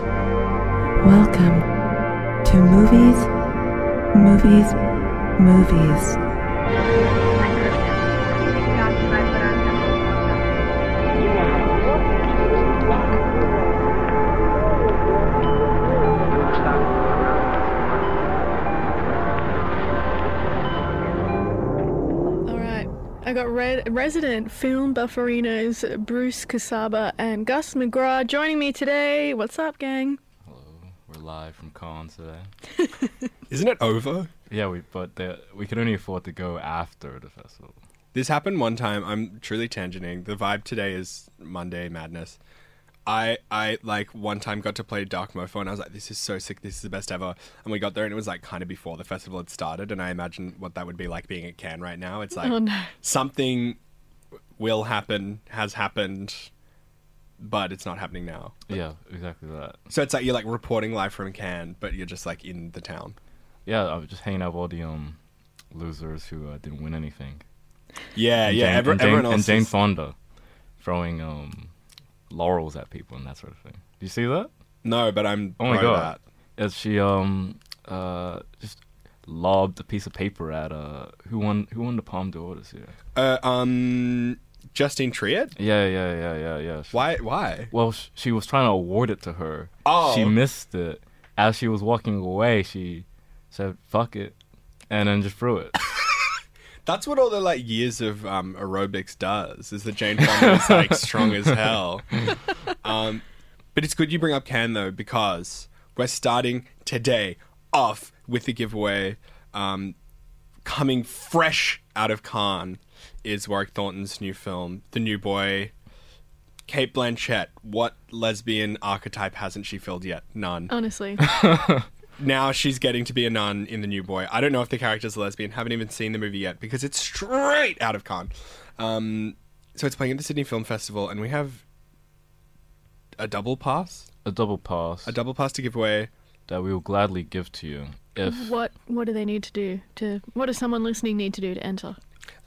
Welcome to Movies, Movies, Movies. I got re- resident film bufferinos Bruce Casaba and Gus McGraw joining me today. What's up, gang? Hello, we're live from Cannes today. Isn't it over? Yeah, we but the, we could only afford to go after the festival. This happened one time. I'm truly tangenting. The vibe today is Monday madness. I I like one time got to play Dark Mofo and I was like, this is so sick. This is the best ever. And we got there and it was like kind of before the festival had started. And I imagine what that would be like being at Cannes right now. It's like Oh no. something will happen, has happened, but it's not happening now. Yeah, exactly that. So it's like you're like reporting live from Cannes, but you're just like in the town. Yeah, I was just hanging out with all the um losers who uh, didn't win anything. Yeah, And yeah. Jane, every- and Jane, everyone else and Jane is- Fonda throwing um laurels at people and that sort of thing. Do you see that? No, but I'm Oh my God. As she um uh just lobbed a piece of paper at uh who won who won the Palme d'Or this year? Uh, um, Justine Triet. Yeah, yeah, yeah, yeah, yeah. She- Why? Why? Well, sh- she was trying to award it to her. Oh. She missed it. As she was walking away, she said, fuck it. And then just threw it. That's what all the like years of um, aerobics does. Is that Jane Fonda is like strong as hell. Um, but it's good you bring up Cannes though because we're starting today off with the giveaway. Um, coming fresh out of Cannes is Warwick Thornton's new film, The New Boy. Cate Blanchett. What lesbian archetype hasn't she filled yet? None. Honestly. now she's getting to be a nun in the new boy. I don't know if the character's a lesbian. Haven't even seen the movie yet because it's straight out of Cannes. Um, so it's playing at the Sydney Film Festival, and we have a double pass, A double pass a double pass to give away. that we will gladly give to you if what what do they need to do to what does someone listening need to do to enter?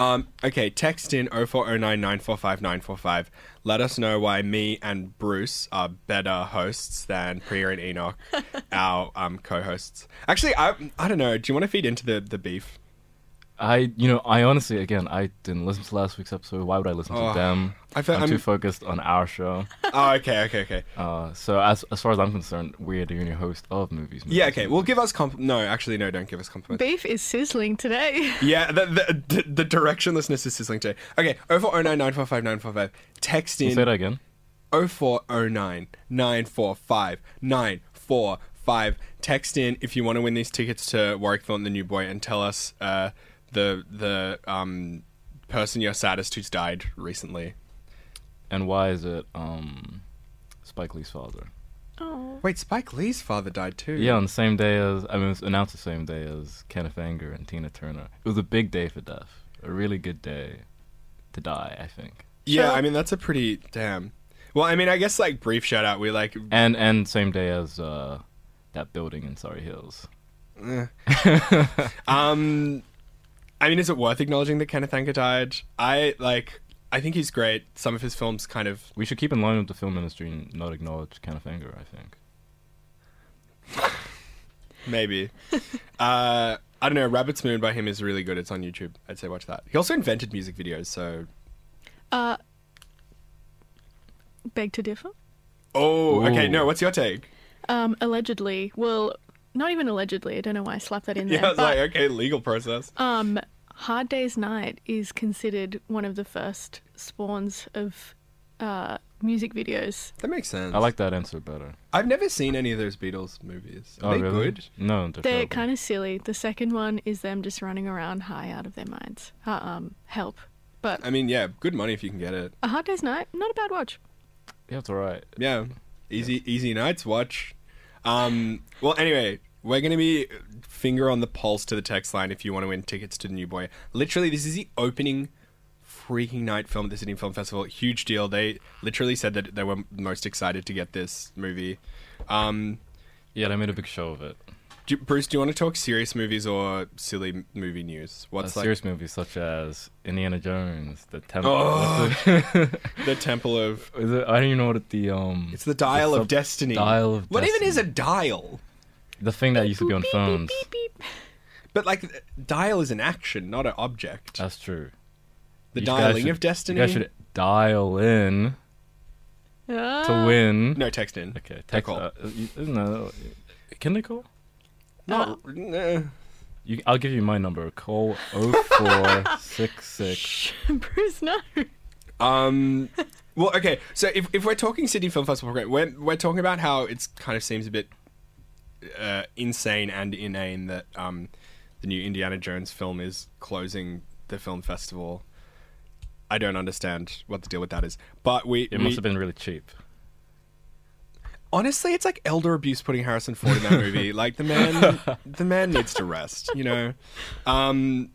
Um, okay, text in 0409945945. Let us know why me and Bruce are better hosts than Priya and Enoch, our um, co-hosts. Actually, I I don't know. Do you want to feed into the the beef? I, you know, I honestly, again, I didn't listen to last week's episode. Why would I listen Oh, to them? I feel- I'm, I'm- too focused on our show. Oh, okay, okay, okay. Uh, so as as far as I'm concerned, we're the only host of movies. Yeah, okay. Movies. Well, give us comp. No, actually, no. Don't give us compliments. Beef is sizzling today. yeah, the, the the the directionlessness is sizzling today. Okay, 0409945945. Text Can you in say that again? 0409945945. Text in if you want to win these tickets to Warwick Thornton, the new boy, and tell us uh, the the um person you're saddest who's died recently. And why is it um, Spike Lee's father? Oh. Wait, Spike Lee's father died too. Yeah, on the same day as I mean, it was announced the same day as Kenneth Anger and Tina Turner. It was a big day for death. A really good day to die, I think. yeah. Sure. I mean, that's a pretty damn. Well, I mean, I guess like brief shout out. We like And and same day as uh, that building in Surry Hills. Eh. um, I mean, is it worth acknowledging that Kenneth Anger died? I like. I think he's great. Some of his films kind of. We should keep in line with the film industry and not acknowledge Kenneth Anger. I think. Maybe. uh, I don't know. Rabbit's Moon by him is really good. It's on YouTube. I'd say watch that. He also invented music videos. So. Uh beg to differ. Oh, okay. No, what's your take? Um allegedly. Well, not even allegedly. I don't know why I slapped that in there. Yeah, I was but, like, okay, legal process. Um, Hard Day's Night is considered one of the first spawns of uh, music videos. That makes sense. I like that answer better. I've never seen any of those Beatles movies. Are oh, they really? good? No, they're, They're kind of silly. The second one is them just running around high out of their minds. Uh, um, help. But I mean, yeah, good money if you can get it. A Hard Day's Night, not a bad watch. Yeah, it's alright. Yeah, easy easy nights watch. Um, well, anyway, we're gonna be finger on the pulse to the text line if you want to win tickets to the New Boy. Literally, this is the opening freaking night film at the Sydney Film Festival. Huge deal. They literally said that they were most excited to get this movie. Um, Yeah, they made a big show of it. Do, Bruce, do you want to talk serious movies or silly movie news? Uh, What's like serious movies such as Indiana Jones, The Temple. Oh. what's it- the Temple of? Is it- I don't even know what the um. It's the Dial of sub- Destiny. Dial of What even is a dial? the thing that used to be on Beep, beep, phones? beep, beep, beep. But like, dial is an action, not an object. That's true. the You dialing should- of destiny. You guys should dial in Ah. to win. No, text in. Okay, text. call. Uh, you- no, can they call? No, nah. You, I'll give you my number. Call 0466. Bruce, no. Um. Well, okay. So if, if we're talking Sydney Film Festival, program, we're we're talking about how it kind of seems a bit uh, insane and inane that um the new Indiana Jones film is closing the film festival. I don't understand what the deal with that is, but we, It we must have been really cheap. Honestly, it's like elder abuse putting Harrison Ford in that movie. like the man, the man needs to rest. You know. Um,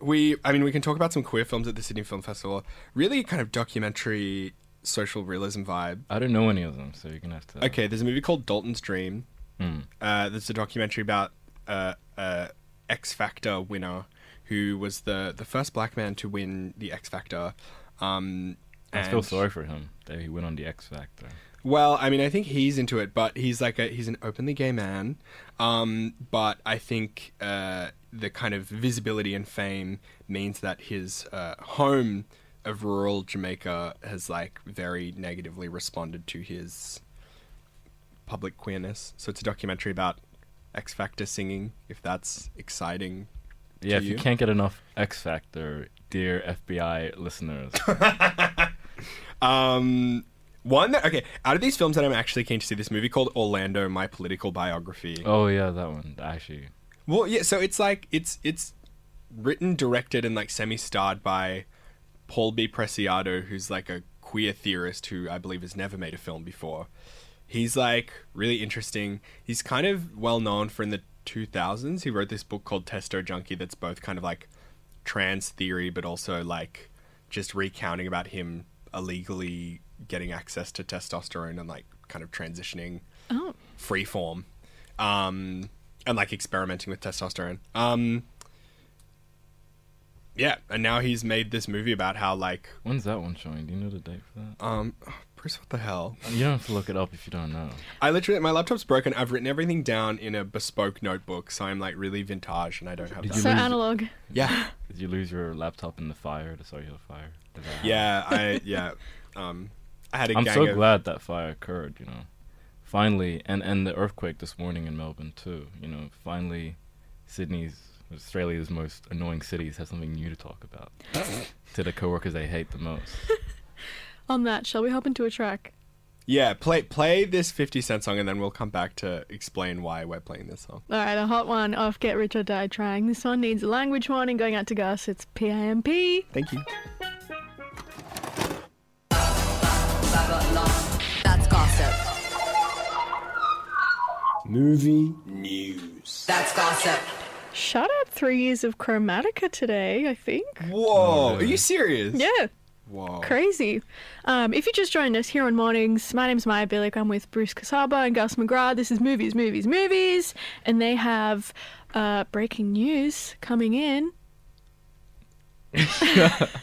we, I mean, we can talk about some queer films at the Sydney Film Festival. Really, kind of documentary social realism vibe. I don't know any of them, so you're gonna have to. Okay, there's a movie called Dalton's Dream. Hmm. Uh, there's a documentary about uh, uh, X Factor winner who was the the first black man to win the X Factor. Um, I feel sorry for him that he went on the X Factor. Well, I mean, I think he's into it, but he's like a he's an openly gay man. Um, but I think uh, the kind of visibility and fame means that his uh, home of rural Jamaica has like very negatively responded to his public queerness. So it's a documentary about X Factor singing. If that's exciting, Yeah, if you you? can't get enough X Factor, dear FBI listeners, Um, one that okay, out of these films that I'm actually keen to see, this movie called Orlando: My Political Biography. oh yeah, that one actually. Well, yeah. So it's like it's it's written, directed, and like semi-starred by Paul B. Preciado, who's like a queer theorist who I believe has never made a film before. He's like really interesting. He's kind of well known for in the 2000s. He wrote this book called Testo Junkie that's both kind of like trans theory, but also like just recounting about him illegally getting access to testosterone and like kind of transitioning Oh, free form um and like experimenting with testosterone um yeah and now he's made this movie about how like When's that one showing? Do you know the date for that? um Bruce, what the hell You don't have to look it up if you don't know. i literally my laptop's broken i've written everything down in a bespoke notebook so i'm like really vintage and i don't have Did that you so lose it? analog. yeah Did you lose your laptop in the fire, the cellular fire? Did that happen? yeah i yeah um i had a I'm gang so of glad that fire occurred. You know, finally, and and the earthquake this morning in Melbourne too. You know, finally, Sydney's Australia's most annoying cities has something new to talk about. to the coworkers they hate the most. On that, shall we hop into a track? yeah play play this 50 cent song and then we'll come back to explain why we're playing this song All right, a hot one off Get Rich or Die Trying. This one needs a language warning going out to Gus. It's PIMP. thank you movie news That's gossip. Shout out three years of Chromatica today, I think. whoa are you serious Yeah, whoa crazy. Um, if you just joined us here on Mornings, my name's Maya Billick. I'm with Bruce Casaba and Gus McGrath. This is Movies, Movies, Movies. And they have uh, breaking news coming in.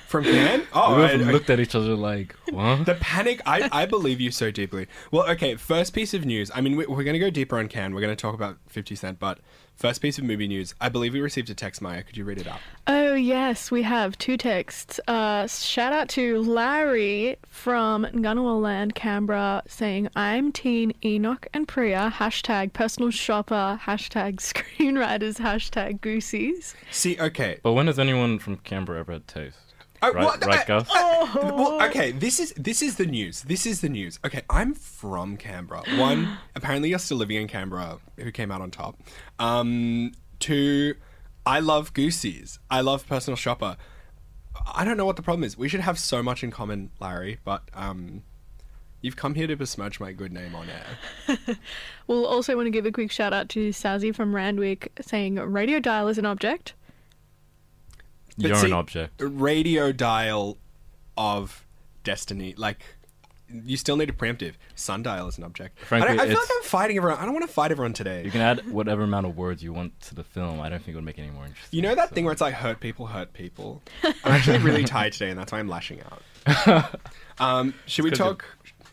From Cannes? Oh, we both I- looked at each other like, what? the panic. I, I believe you so deeply. Well, okay, first piece of news. I mean, we, we're going to go deeper on Cannes. We're going to talk about 50 Cent, but first piece of movie news. I believe we received a text, Maya. Could you read it out? Oh, yes, we have two texts. Uh, shout out to Larry from Ngunnawal Land, Canberra, saying, I'm teen Enoch and Priya, hashtag personal shopper, hashtag screenwriters, hashtag goosies. See, okay. But when has anyone from Canberra ever had taste? Oh, right, what- right, I- Gus? I- well, okay. This is this is the news. This is the news. Okay, I'm from Canberra. One, apparently you're still living in Canberra. Who came out on top? Um, two, I love Goosies. I love Personal Shopper. I don't know what the problem is. We should have so much in common, Larry. But um, you've come here to besmirch my good name on air. We'll also want to give a quick shout out to Sazzy from Randwick, saying, radio dial is an object. But You're see- an object. radio dial of destiny. Like you still need a preemptive. Sundial is an object. Frankly, I, I feel like I'm fighting everyone. I don't want to fight everyone today. You can add whatever amount of words you want to the film. I don't think it would make it any more interesting. You know that so- thing where it's like hurt people, hurt people. I'm actually really tired today, and that's why I'm lashing out. Um, should we It's 'cause talk?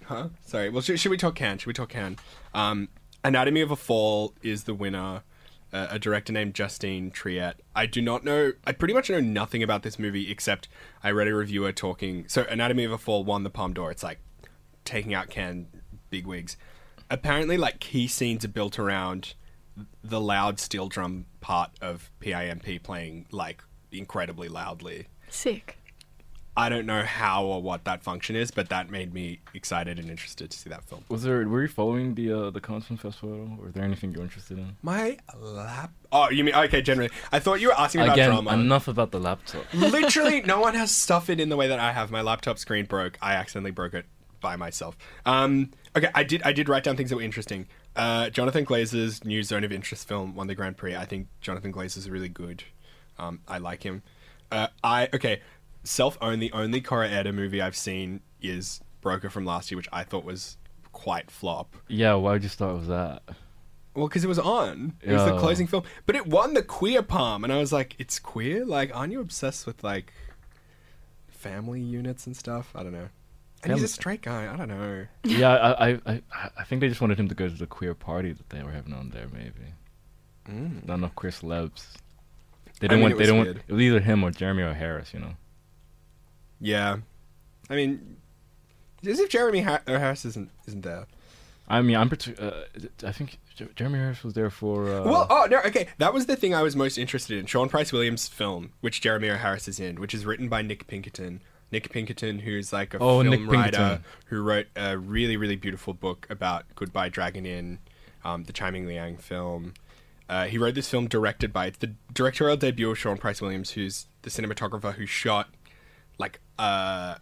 Huh? Sorry. Well, should, should we talk Cannes? Should we talk Cannes? Um, Anatomy of a Fall is the winner. A director named Justine Triet. I do not know. I pretty much know nothing about this movie except I read a reviewer talking. So Anatomy of a Fall won the Palme d'Or. It's like taking out Cannes bigwigs. Apparently, like key scenes are built around the loud steel drum part of PIMP playing like incredibly loudly. Sick. I don't know how or what that function is, but that made me excited and interested to see that film. Was there? Were you following the uh, the Cannes Film Festival? Or was there anything you're interested in? My lap. Oh, you mean okay? Generally, I thought you were asking about Again, drama. enough about the laptop. Literally, no one has stuff it in the way that I have. My laptop screen broke. I accidentally broke it by myself. Um, okay, I did. I did write down things that were interesting. Uh, Jonathan Glazer's new Zone of Interest film won the Grand Prix. I think Jonathan Glazer is really good. Um, I like him. Uh, I okay. Self own the only Koreeda movie I've seen is Broker from last year, which I thought was quite flop. Yeah, why would you start with that? Well, because it was on. It was the closing film, but it won the queer palm, and I was like, "It's queer? Like, aren't you obsessed with like family units and stuff? I don't know." And he's a straight guy. I don't know. yeah, I, I, I, I think they just wanted him to go to the queer party that they were having on there. Maybe Mm. not enough queer celebs. They I didn't mean, want. They was didn't want. It was either him or Jeremy O. Harris. You know. Yeah, I mean, as if Jeremy ha- Harris isn't isn't there. I mean, I'm. Uh, I think Jeremy Harris was there for. Uh, well, oh no, okay, that was the thing I was most interested in. Sean Price Williams' film, which Jeremy Harris is in, which is written by Nick Pinkerton. Nick Pinkerton, who's like a Oh, film Nick writer Pinkerton. who wrote a really, really beautiful book about Goodbye Dragon Inn, um, the Tsai Ming-liang film. Uh, he wrote this film directed by it's the directorial debut of Sean Price Williams, who's the cinematographer who shot like uh,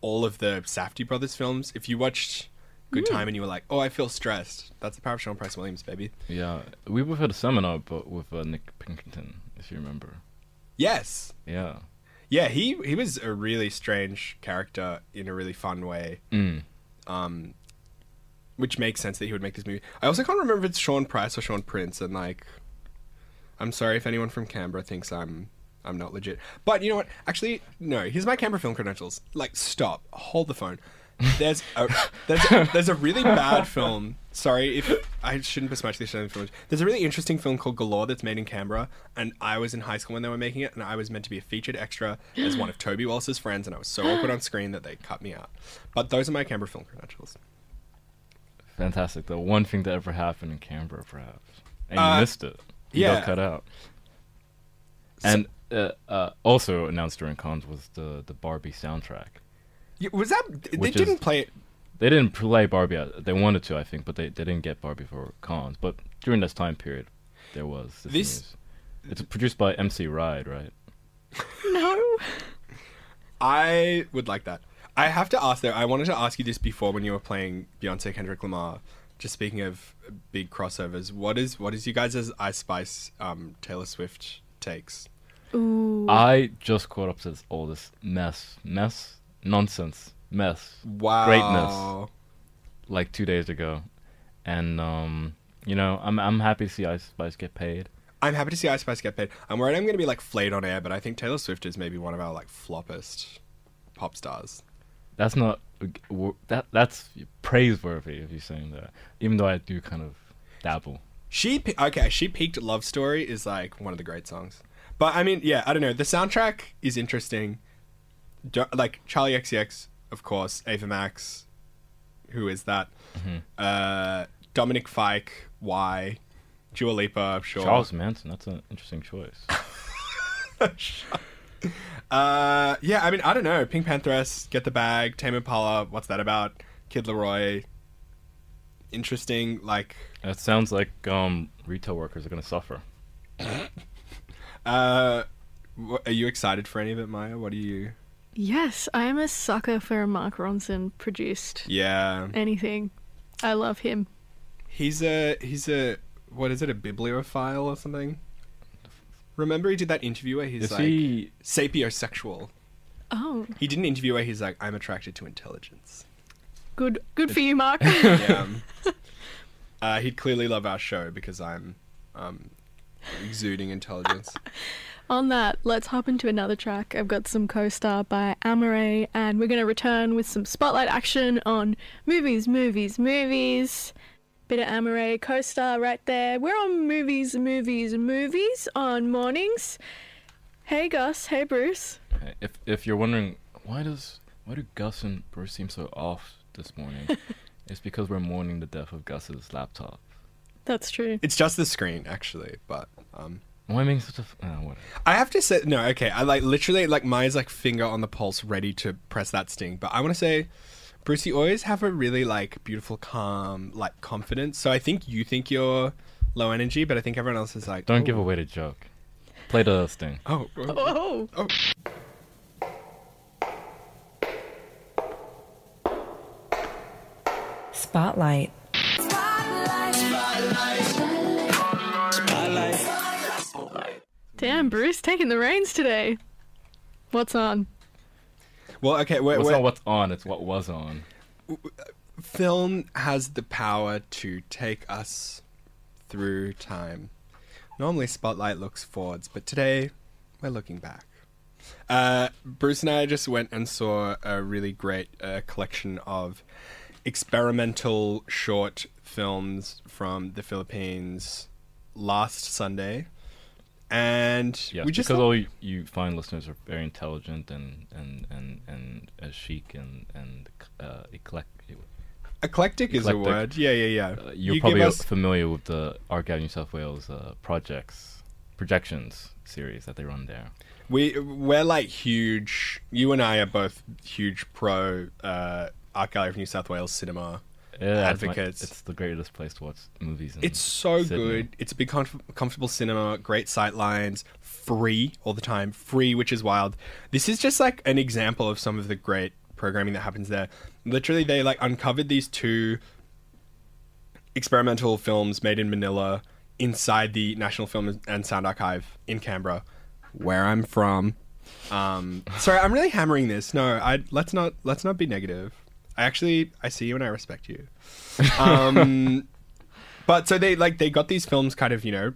all of the Safdie brothers films. If you watched Good Time and you were like, "Oh, I feel stressed," that's the power of Sean Price Williams, baby. yeah, we both had a seminar, but with uh, Nick Pinkerton, if you remember. Yes, Yeah. yeah, he he was a really strange character in a really fun way. Mm. um, which makes sense that he would make this movie. I also can't remember if it's Sean Price or Sean Prince, and like, I'm sorry if anyone from Canberra thinks I'm I'm not legit. But you know what? Actually, no. Here's my Canberra film credentials. Like, stop. Hold the phone. There's a there's a, there's a really bad film. Sorry if I shouldn't besmirch this film. There's a really interesting film called Galore that's made in Canberra, and I was in high school when they were making it, and I was meant to be a featured extra as one of Toby Wallace's friends, and I was so awkward on screen that they cut me out. But those are my Canberra film credentials. Fantastic. The one thing that ever happened in Canberra, perhaps, and you Uh, missed it. You yeah. got cut out. So- And uh, uh, also announced during Cannes was the the Barbie soundtrack. Yeah, was that they didn't play it? They didn't play Barbie. uh, They wanted to, I think, but they, they didn't get Barbie for Cannes. But during this time period, there was this. This- news. It's produced by MC Ride, right? No. I would like that. I have to ask though. I wanted to ask you this before when you were playing Beyonce Kendrick Lamar. Just speaking of big crossovers, what is what is you guys' Ice Spice um, Taylor Swift takes? Ooh. I just caught up to this, all this mess, mess, nonsense, mess, Wow, Greatness. like two days ago, and um, you know, I'm I'm happy to see Ice Spice get paid. I'm happy to see Ice Spice get paid. I'm worried I'm going to be like flayed on air, but I think Taylor Swift is maybe one of our like floppest pop stars. That's not that that's praiseworthy if you're saying that. Even though I do kind of dabble. She okay, she peaked. Love Story is like one of the great songs. But I mean, yeah, I don't know. The soundtrack is interesting. Do- like Charli XCX, of course, Ava Max, who is that? Mhm. Uh, Dominic Fike, why? Dua Lipa, sure. Charles Manson, that's an interesting choice. Uh, yeah, I mean, I don't know. Pink Pantheress, Get the Bag, Tame Impala, what's that about? Kid LAROI. Interesting, like, That sounds like um, retail workers are gonna suffer. uh, wh- are you excited for any of it, Maya? What are you? Yes, I am a sucker for a Mark Ronson produced Yeah, anything. I love him. he's a he's a what is it? A bibliophile or something? Remember, he did that interview where he's Is like he? sapiosexual. Oh. He did an interview where he's like, "I'm attracted to intelligence." Good, good for you, Mark. Yeah. uh, he'd clearly love our show because I'm um, exuding intelligence. On that, let's hop into another track. I've got some co-star by Amaarae, and we're going to return with some spotlight action on movies, movies, movies. Bit of Amaarae co-star right there. We're on movies, movies, movies on mornings. Hey Gus, hey Bruce. If if you're wondering why does why do Gus and Bruce seem so off this morning, it's because we're mourning the death of Gus's laptop. That's true. It's just the screen, actually, but um, Why making such a f- uh, whatever. I have to say no. Okay, I like literally like mine's like finger on the pulse, ready to press that sting. But I want to say, Bruce, you always have a really like beautiful, calm, like confidence. So I think you think you're low energy, but I think everyone else is like. Don't "Oh, give away the joke. Play the sting. Oh, oh, Oh, oh. Spotlight. Damn, Bruce taking the reins today. What's on? Well, okay. We're, Well, it's not what's on; it's what was on. film has the power to take us through time. Normally, Spotlight looks forwards, but today we're looking back. Uh, Bruce and I just went and saw a really great uh, collection of experimental short films from the Philippines last Sunday. And Yes, we just because all you, fine listeners are very intelligent and and and and uh, chic and and uh, eclectic. eclectic is a word. Yeah, yeah, yeah. Uh, you're You probably us- familiar with the Archive New South Wales uh, projects projections series that they run there. We we're like huge. You and I are both huge pro uh, Art Gallery of New South Wales cinema. Yeah, it's my- Advocates. it's the greatest place to watch movies. In It's so Sydney. good. It's a big comf- comfortable cinema, great sight lines, free all the time, free, which is wild. This is just like an example of some of the great programming that happens there. Literally, they like uncovered these two experimental films made in Manila inside the National Film and Sound Archive in Canberra, where I'm from. Um, sorry, I'm really hammering this. No, I let's not let's not be negative. I actually I see you and I respect you. Um, but so they like they got these films kind of you know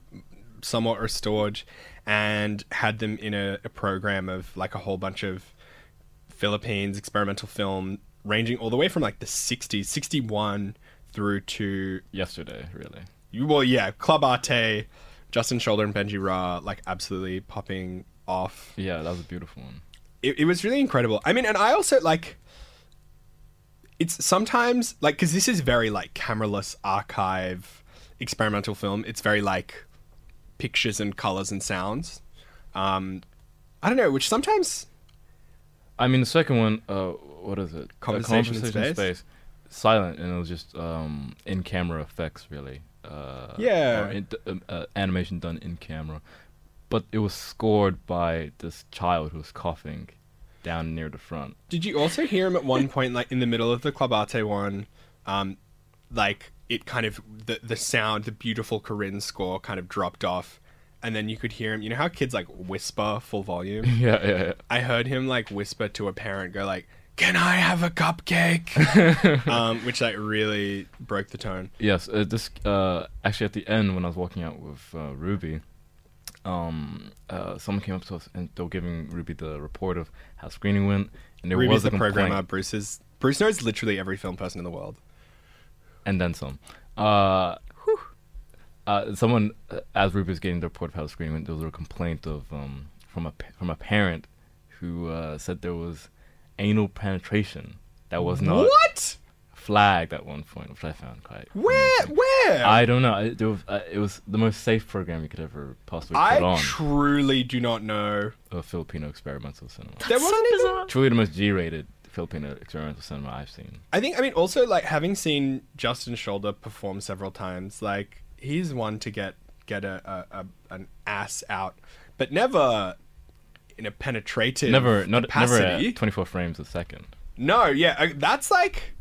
somewhat restored and had them in a, a program of like a whole bunch of Philippines experimental film ranging all the way from like the 60s, 61 through to yesterday, really. you well yeah Club Arte, Justin Shoulder and Bhenji Ra like absolutely popping off Yeah, that was a beautiful one. it, it was really incredible. I mean, and I also like. It's sometimes like because this is very like cameraless archive experimental film. It's very like pictures and colors and sounds. Um, I don't know, which sometimes I mean, the second one, uh, what is it? A Conversation Space? Space. Silent, and it was just um, in camera effects, really. Uh, Yeah. in, um, uh, animation done in camera. But it was scored by this child who was coughing down near the front. Did you also hear him at one point, like in the middle of the Club Arte one, um, like it kind of the the sound, the beautiful Corinne score kind of dropped off, and then you could hear him. You know how kids like whisper full volume. yeah, yeah, yeah. I heard him like whisper to a parent, go like, "Can I have a cupcake?" um, which like really broke the tone. Yes, uh, this uh, actually at the end when I was walking out with uh, Ruby, um, uh, someone came up to us and they were giving Ruby the report of how screening went, and there Ruby's was a the complaint, programmer. Bruce is Bruce knows literally every film person in the world. and then some. Uh, uh, someone, uh, as Ruby was getting the report of how the screening went, there was a complaint of um, from a from a parent who uh, said there was anal penetration that was not What? Flagged at one point, which I found quite. Where? amusing. Where? I don't know. It, there was, uh, it was the most safe program you could ever possibly I put on I truly do not know. of Filipino experimental cinema. There so wasn't even- bizarre. Truly the most G-rated Filipino experimental cinema I've seen. I think. I mean, also like having seen Justin Shoulder perform several times, like he's one to get get a, a, a an ass out, but never in a penetrative Never, not never at 24 frames a second. No, yeah, uh, that's like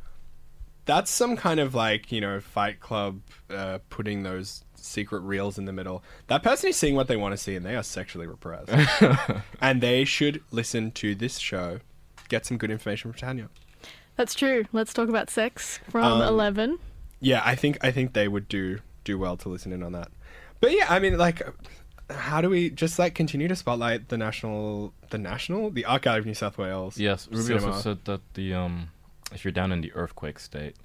that's some kind of like you know Fight Club uh, putting those secret reels in the middle. That person is seeing what they want to see, and they are sexually repressed, and they should listen to this show, get some good information from Tanya. That's true. Let's talk about sex from Um, 11. Yeah, I think I think they would do do well to listen in on that. But yeah, I mean, like, how do we just like continue to spotlight the national, the national, the Art Gallery of New South Wales? Yes, Ruby cinema. also said that the um, if you're down in the earthquake state,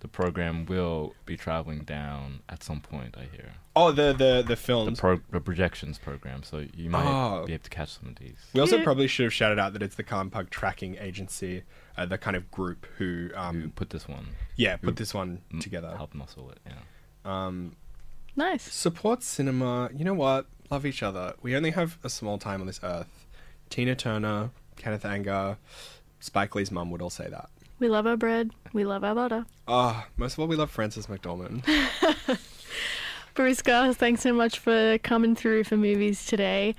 the program will be traveling down at some point. I hear Oh, the the the the, films. pro- the projections program, so you might Oh. be able to catch some of these. we also Yeah. probably should have shouted out that it's the Pug tracking agency, uh, the kind of group who, Who um, put this one yeah, who put this one m- together. Help muscle it. Yeah. Um, Nice. support cinema. You know what? Love each other. We only have a small time on this earth. Tina Turner, Kenneth Anger, Spike Lee's mum would all say that. We love our bread. We love our butter. Ah, most of all, we love Frances McDormand. Bruce Gus, thanks so much for coming through for movies today.